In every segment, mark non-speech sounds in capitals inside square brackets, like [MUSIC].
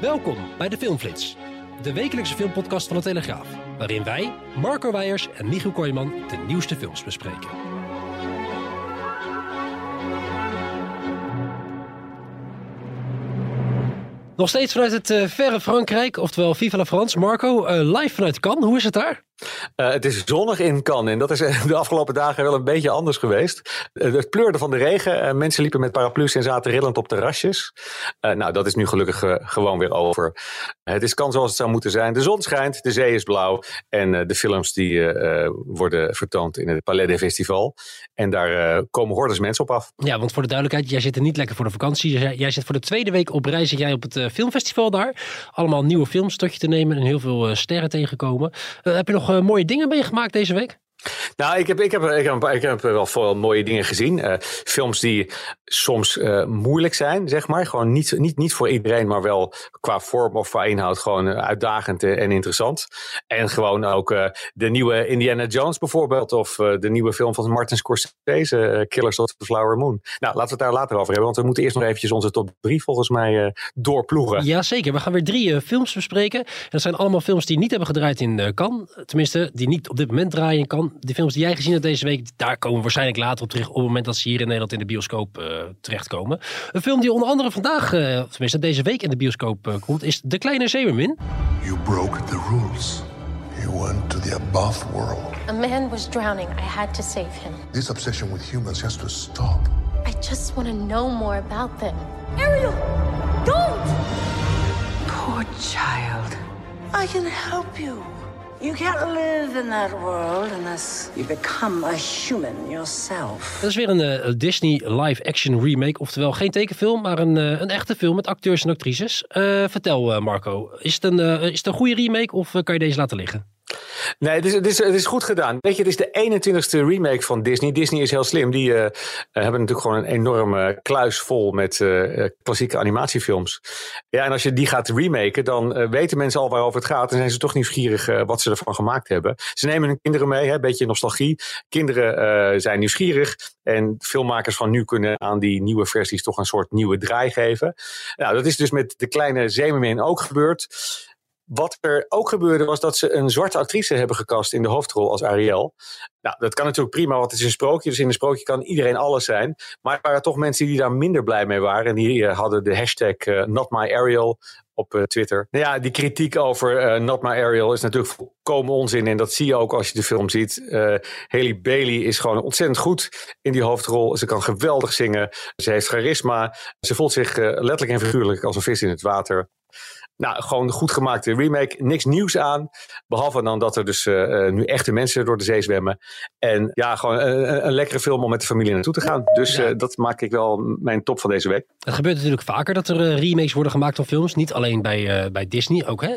Welkom bij de Filmflits, de wekelijkse filmpodcast van de Telegraaf, waarin wij, Marco Weijers en Michiel Kooijman de nieuwste films bespreken. Nog steeds vanuit het uh, verre Frankrijk, oftewel Viva la France. Marco, uh, live vanuit Cannes, hoe is het daar? Uh, het is zonnig in Cannes en dat is [LAUGHS] de afgelopen dagen wel een beetje anders geweest. Uh, het pleurde van de regen. Uh, mensen liepen met paraplu's en zaten rillend op terrasjes. nou, dat is nu gelukkig gewoon weer over. het is Cannes zoals het zou moeten zijn. De zon schijnt, de zee is blauw en de films die worden vertoond in het Palais des Festival. En daar komen hordes mensen op af. Ja, want voor de duidelijkheid, jij zit er niet lekker voor de vakantie. Jij, zit voor de tweede week op reis. Jij op het filmfestival daar. Allemaal nieuwe films tot je te nemen en heel veel sterren tegenkomen. heb je nog mooie dingen meegemaakt deze week? Nou, ik heb, ik heb, ik heb, wel veel mooie dingen gezien. Uh, films die soms uh, moeilijk zijn, zeg maar. Gewoon niet, niet, niet voor iedereen, maar wel qua vorm of qua inhoud gewoon uitdagend en interessant. En gewoon ook de nieuwe Indiana Jones bijvoorbeeld. Of de nieuwe film van Martin Scorsese, Killers of the Flower Moon. Nou, laten we het daar later over hebben. Want we moeten eerst nog eventjes onze top drie volgens mij doorploegen. Jazeker, we gaan weer drie films bespreken. En dat zijn allemaal films die niet hebben gedraaid in Cannes. Tenminste, die niet op dit moment draaien in Cannes de films die jij gezien hebt deze week, daar komen we waarschijnlijk later op terug. Op het moment dat ze hier in Nederland in de bioscoop uh, terechtkomen. Een film die onder andere vandaag, uh, tenminste deze week in de bioscoop uh, komt, is De Kleine Zeemermin. You broke the rules. You went to the above world. A man was drowning. I had to save him. This obsession with humans has to stop. I just want to know more about them. Ariel, don't! Poor child. I can help you. You can't live in that world unless you become a human yourself. Dat is weer een uh, Disney live-action remake. Oftewel geen tekenfilm, maar een, uh, een echte film met acteurs en actrices. Uh, vertel Marco, is het, een, is het een goede remake of kan je deze laten liggen? Nee, het is, het, is, het is goed gedaan. Weet je, het is de 21ste remake van Disney. Disney is heel slim. Die uh, hebben natuurlijk gewoon een enorme kluis vol met uh, klassieke animatiefilms. Ja, en als je die gaat remaken, dan weten mensen al waarover het gaat. En zijn ze toch nieuwsgierig wat ze ervan gemaakt hebben. Ze nemen hun kinderen mee, een beetje nostalgie. Kinderen zijn nieuwsgierig. En filmmakers van nu kunnen aan die nieuwe versies toch een soort nieuwe draai geven. Nou, dat is dus met de kleine Zeemermin ook gebeurd. Wat er ook gebeurde was dat ze een zwarte actrice hebben gekast in de hoofdrol als Ariel. Nou, dat kan natuurlijk prima, want het is een sprookje. Dus in een sprookje kan iedereen alles zijn. Maar er waren toch mensen die daar minder blij mee waren. En die uh, hadden de hashtag uh, NotMyAriel op uh, Twitter. Nou ja, die kritiek over Not My Ariel is natuurlijk volkomen onzin. En dat zie je ook als je de film ziet. Haley Bailey is gewoon ontzettend goed in die hoofdrol. Ze kan geweldig zingen. Ze heeft charisma. Ze voelt zich letterlijk en figuurlijk als een vis in het water. Nou, gewoon een goed gemaakte remake. Niks nieuws aan. Behalve dan dat er dus uh, nu echte mensen door de zee zwemmen. En ja, gewoon een, een lekkere film om met de familie naartoe te gaan. Dus uh, dat maak ik wel mijn top van deze week. Het gebeurt natuurlijk vaker dat er remakes worden gemaakt van films. Niet alleen bij, bij Disney. Ook, hè?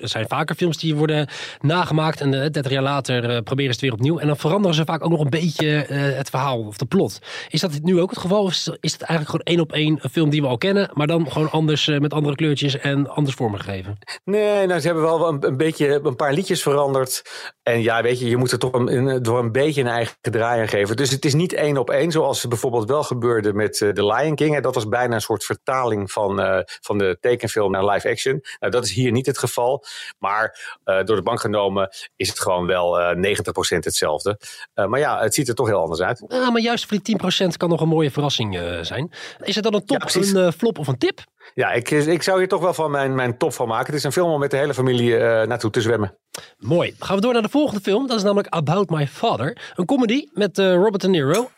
er zijn vaker films die worden nagemaakt. En 30 jaar later proberen ze het weer opnieuw. En dan veranderen ze vaak ook nog een beetje het verhaal of de plot. Is dat nu ook het geval? Of is het eigenlijk gewoon één op één een film die we al kennen. Maar dan gewoon anders met andere kleurtjes en andere anders gegeven? Nee, nou, ze hebben wel een, een, beetje een paar liedjes veranderd. En ja, weet je, je moet er toch een, door een beetje een eigen draai aan geven. Dus het is niet één op één, zoals het bijvoorbeeld wel gebeurde met uh, The Lion King. En dat was bijna een soort vertaling van, uh, van de tekenfilm naar live action. Nou, dat is hier niet het geval. Maar uh, door de bank genomen is het gewoon wel 90% hetzelfde. maar ja, het ziet er toch heel anders uit. Ja, maar juist voor die 10% kan nog een mooie verrassing zijn. Is het dan een top, ja, een flop of een tip? Ja, ik, ik zou hier toch wel van mijn, mijn top van maken. Het is een film om met de hele familie uh, naartoe te zwemmen. Mooi. Gaan we door naar de volgende film. Dat is namelijk About My Father. Een comedy met uh, Robert De Niro.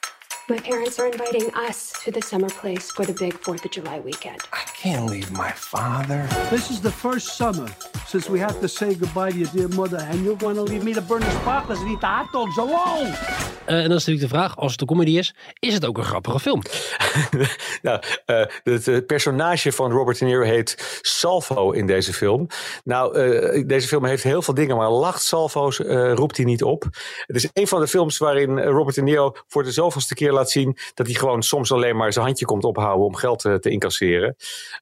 My parents are inviting us to the summer place for the big 4th of July weekend. I can't leave my father. This is the first summer since we have to say goodbye to your dear mother, and you're going to leave me to burn the sparklers and eat the hot dogs alone. Uh, en dan is natuurlijk de vraag, als het een comedy is, is het ook een grappige film? [LAUGHS] nou, uh, het uh, personage van Robert De Niro heet Salvo in deze film. Nou, deze film heeft heel veel dingen, maar lacht salvo's roept hij niet op. Het is een van de films waarin Robert De Niro voor de zoveelste keer zien dat hij gewoon soms alleen maar zijn handje komt ophouden om geld te, te incasseren.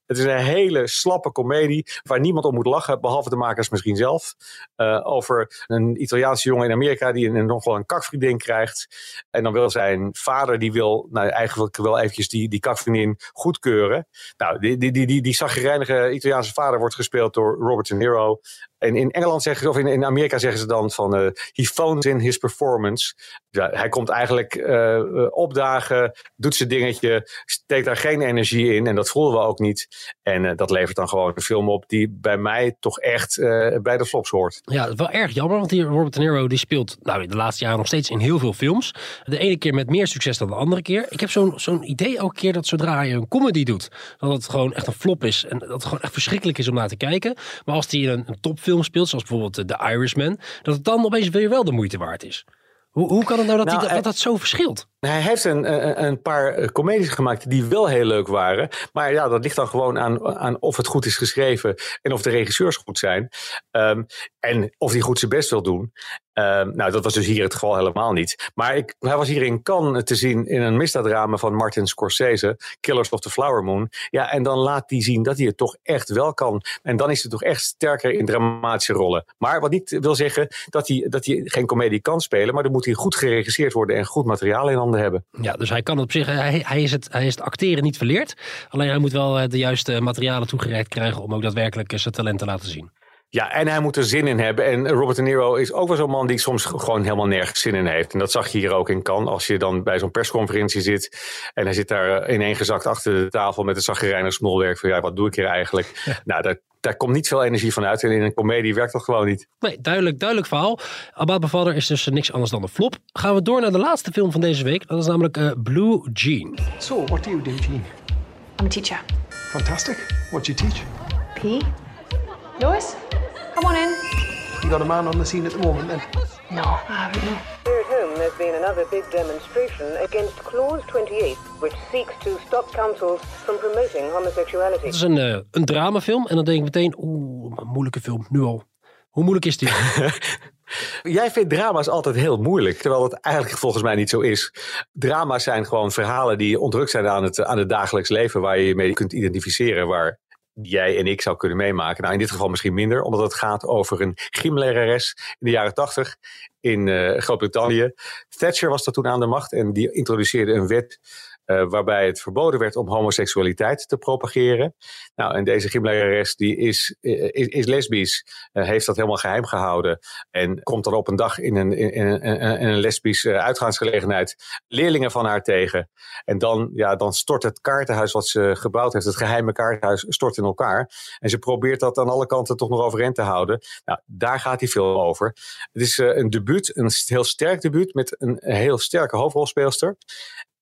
Het is een hele slappe komedie waar niemand om moet lachen, behalve de makers misschien zelf. over een Italiaanse jongen in Amerika die een, nog wel een kakvriendin krijgt. En dan wil zijn vader, die wil nou, eigenlijk wel eventjes die, die kakvriendin goedkeuren. Nou, die, die, die, die, die Italiaanse vader wordt gespeeld door Robert De Niro. En in Engeland zeggen ze, of in, in Amerika zeggen ze dan van uh, he phones in his performance. Ja, hij komt eigenlijk uh, opdagen, doet zijn dingetje, steekt daar geen energie in. En dat voelden we ook niet. En dat levert dan gewoon een film op die bij mij toch echt bij de flops hoort. Ja, wel erg jammer, want die Robert De Niro die speelt nou, de laatste jaren nog steeds in heel veel films. De ene keer met meer succes dan de andere keer. Ik heb zo'n zo'n idee elke keer dat zodra je een comedy doet, dat het gewoon echt een flop is. En dat het gewoon echt verschrikkelijk is om naar te kijken. Maar als die een, een top film speelt, zoals bijvoorbeeld The Irishman, dat het dan opeens weer wel de moeite waard is. Hoe, hoe kan het nou dat, nou, die, dat, dat zo verschilt? Hij heeft een, een, een, paar eh, comedies gemaakt die wel heel leuk waren. Maar ja, dat ligt dan gewoon aan, aan of het goed is geschreven en of de regisseurs goed zijn. Um, en of hij goed zijn best wil doen. Um, nou, dat was dus hier het geval helemaal niet. Maar ik, hij was hier in Cannes te zien in een misdaaddrama van Martin Scorsese, Killers of the Flower Moon. Ja, en dan laat hij zien dat hij het toch echt wel kan. En dan is hij toch echt sterker in dramatische rollen. Maar wat niet wil zeggen dat hij, dat hij geen comedie kan spelen, maar dan moet hij goed geregisseerd worden en goed materiaal in handen hebben. Ja, dus hij kan op zich, hij, hij, is, het, hij is het acteren niet verleerd. Alleen hij moet wel eh, de juiste materialen toegereikt krijgen om ook daadwerkelijk zijn talent te laten zien. Ja, en hij moet er zin in hebben. En Robert De Niro is ook wel zo'n man die soms gewoon helemaal nergens zin in heeft. En dat zag je hier ook in Cannes. Als je dan bij zo'n persconferentie zit en hij zit daar eh, ineengezakt achter de tafel met een zaggerijnig smolwerk van ja, wat doe ik hier eigenlijk? Nou, daar, daar komt niet veel energie van uit. En in een komedie werkt dat gewoon niet. Nee, duidelijk, duidelijk verhaal. Abba Bevaller is dus niks anders dan een flop. Gaan we door naar de laatste film van deze week. Dat is namelijk uh, Blue Jean. So, what do you do, Jean? I'm a teacher. Fantastic. What do you teach? P. Lois? Come on in. You got a man on the scene at the moment then? No, I haven't. No. Here at home, there's been another big demonstration against Clause 28, which seeks to stop councils from promoting homosexuality. Het is een, uh, een dramafilm en dan denk ik meteen, oeh, een moeilijke film, nu al. Hoe moeilijk is die? [LAUGHS] Jij vindt drama's altijd heel moeilijk, terwijl het eigenlijk volgens mij niet zo is. Drama's zijn gewoon verhalen die ontrukt zijn aan het, aan het dagelijks leven, waar je je mee kunt identificeren, waar jij en ik zou kunnen meemaken. Nou, in dit geval misschien minder, omdat het gaat over een gymlerares in de jaren tachtig in uh, Groot-Brittannië. Thatcher was daar toen aan de macht en die introduceerde een wet uh, waarbij het verboden werd om homoseksualiteit te propageren. Nou, en deze gymlerares die is, is, is lesbisch, uh, heeft dat helemaal geheim gehouden. En komt dan op een dag in een, in, in, in een lesbische uitgaansgelegenheid leerlingen van haar tegen. En dan, ja, dan stort het kaartenhuis wat ze gebouwd heeft, het geheime kaartenhuis, stort in elkaar. En ze probeert dat aan alle kanten toch nog overeind te houden. Nou, daar gaat die film over. Het is een debuut, een heel sterk debuut met een heel sterke hoofdrolspeelster.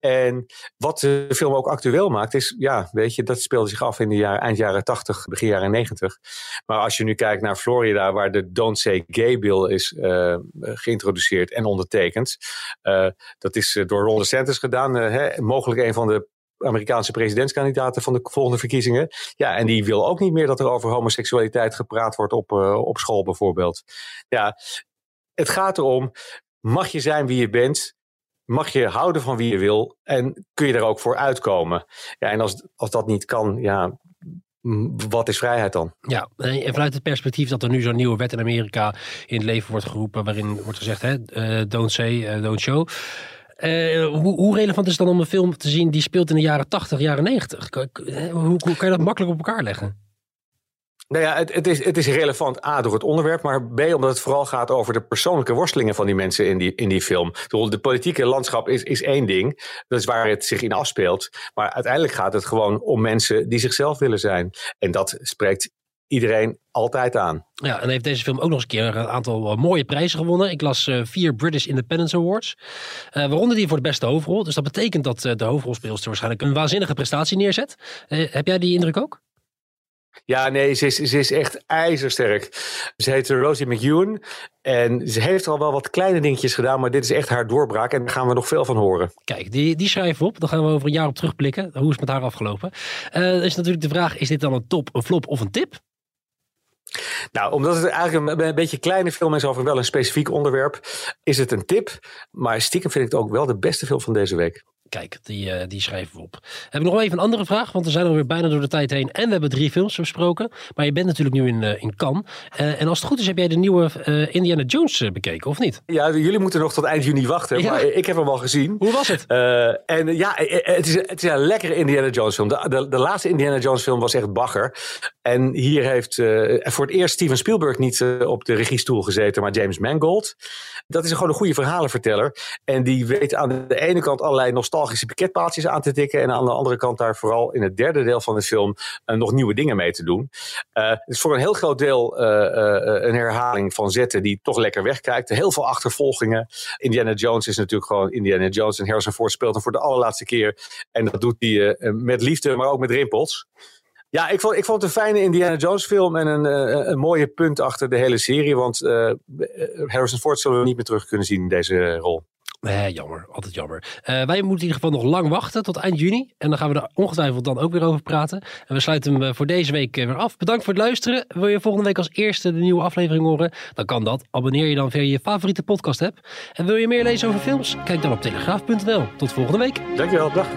En wat de film ook actueel maakt, is, ja, weet je, dat speelde zich af in de jaren, eind jaren 80, begin jaren 90. Maar als je nu kijkt naar Florida, waar de Don't Say Gay Bill is uh, geïntroduceerd en ondertekend. Uh, dat is door Ron DeSantis gedaan, hè, mogelijk een van de Amerikaanse presidentskandidaten van de volgende verkiezingen. Ja, en die wil ook niet meer dat er over homoseksualiteit gepraat wordt op, op school bijvoorbeeld. Ja, het gaat erom, mag je zijn wie je bent? Mag je houden van wie je wil en kun je er ook voor uitkomen. Ja, en als, als dat niet kan, ja, wat is vrijheid dan? Ja, en vanuit het perspectief dat er nu zo'n nieuwe wet in Amerika in het leven wordt geroepen, waarin wordt gezegd, hè, uh, don't say, uh, don't show. Uh, hoe, hoe, relevant is het dan om een film te zien die speelt in de jaren 80, jaren 90? Hoe, hoe kan je dat makkelijk op elkaar leggen? Nou ja, het, het, is, het is relevant A door het onderwerp, maar B omdat het vooral gaat over de persoonlijke worstelingen van die mensen in die, in die film. De politieke landschap is, is één ding, dat is waar het zich in afspeelt. Maar uiteindelijk gaat het gewoon om mensen die zichzelf willen zijn. En dat spreekt iedereen altijd aan. Ja, en heeft deze film ook nog eens een keer een aantal eh, mooie prijzen gewonnen. Ik las eh, vier British Independence Awards. Eh, waaronder die voor de beste hoofdrol. Dus dat betekent dat eh, de hoofdrolspeelster waarschijnlijk een waanzinnige prestatie neerzet. Heb jij die indruk ook? Ja, nee, ze is, ze is echt ijzersterk. Ze heet Rosie McEwen en ze heeft al wel wat kleine dingetjes gedaan, maar dit is echt haar doorbraak en daar gaan we nog veel van horen. Kijk, die, die schrijven we op. Dan gaan we over een jaar op terugblikken. Hoe is het met haar afgelopen? Eh is natuurlijk de vraag, is dit dan een top, een flop of een tip? Nou, omdat het eigenlijk een, een beetje kleine film is over wel een specifiek onderwerp, is het een tip. Maar stiekem vind ik het ook wel de beste film van deze week. Kijk, die, eh, die schrijven we op. Heb ik nog even een andere vraag, want we zijn alweer bijna door de tijd heen. En we hebben drie films besproken. Maar je bent natuurlijk nu in, eh, in Cannes. Eh, en als het goed is, heb jij de nieuwe Indiana Jones bekeken, of niet? Ja, jullie moeten nog tot eind juni wachten, Ja. maar ik heb hem al gezien. Hoe was het? En ja, het is, het is een lekkere Indiana Jones film. De, de, de laatste Indiana Jones film was echt bagger. En hier heeft voor het eerst Steven Spielberg niet op de regiestoel gezeten, maar James Mangold. Dat is gewoon een goede verhalenverteller. En die weet aan de ene kant allerlei nostalgische piketpaaltjes aan te tikken. En aan de andere kant daar vooral in het derde deel van de film eh, nog nieuwe dingen mee te doen. Eh, het is voor een heel groot deel eh, een herhaling van zetten die toch lekker wegkijkt. Heel veel achtervolgingen. Indiana Jones is natuurlijk gewoon Indiana Jones. En Harrison Ford speelt hem voor de allerlaatste keer. En dat doet hij met liefde, maar ook met rimpels. Ja, ik vond, ik vond het een fijne Indiana Jones film en een, een mooie punt achter de hele serie. Want eh, Harrison Ford zullen we niet meer terug kunnen zien in deze rol. Nee, jammer. Altijd jammer. Eh, wij moeten in ieder geval nog lang wachten tot eind juni. En dan gaan we er ongetwijfeld dan ook weer over praten. En we sluiten hem eh, voor deze week eh, weer af. Bedankt voor het luisteren. Wil je volgende week als eerste de nieuwe aflevering horen? Dan kan dat. Abonneer je dan via je favoriete podcast app. En wil je meer lezen over films? Kijk dan op telegraaf.nl. Tot volgende week. Dankjewel, dag.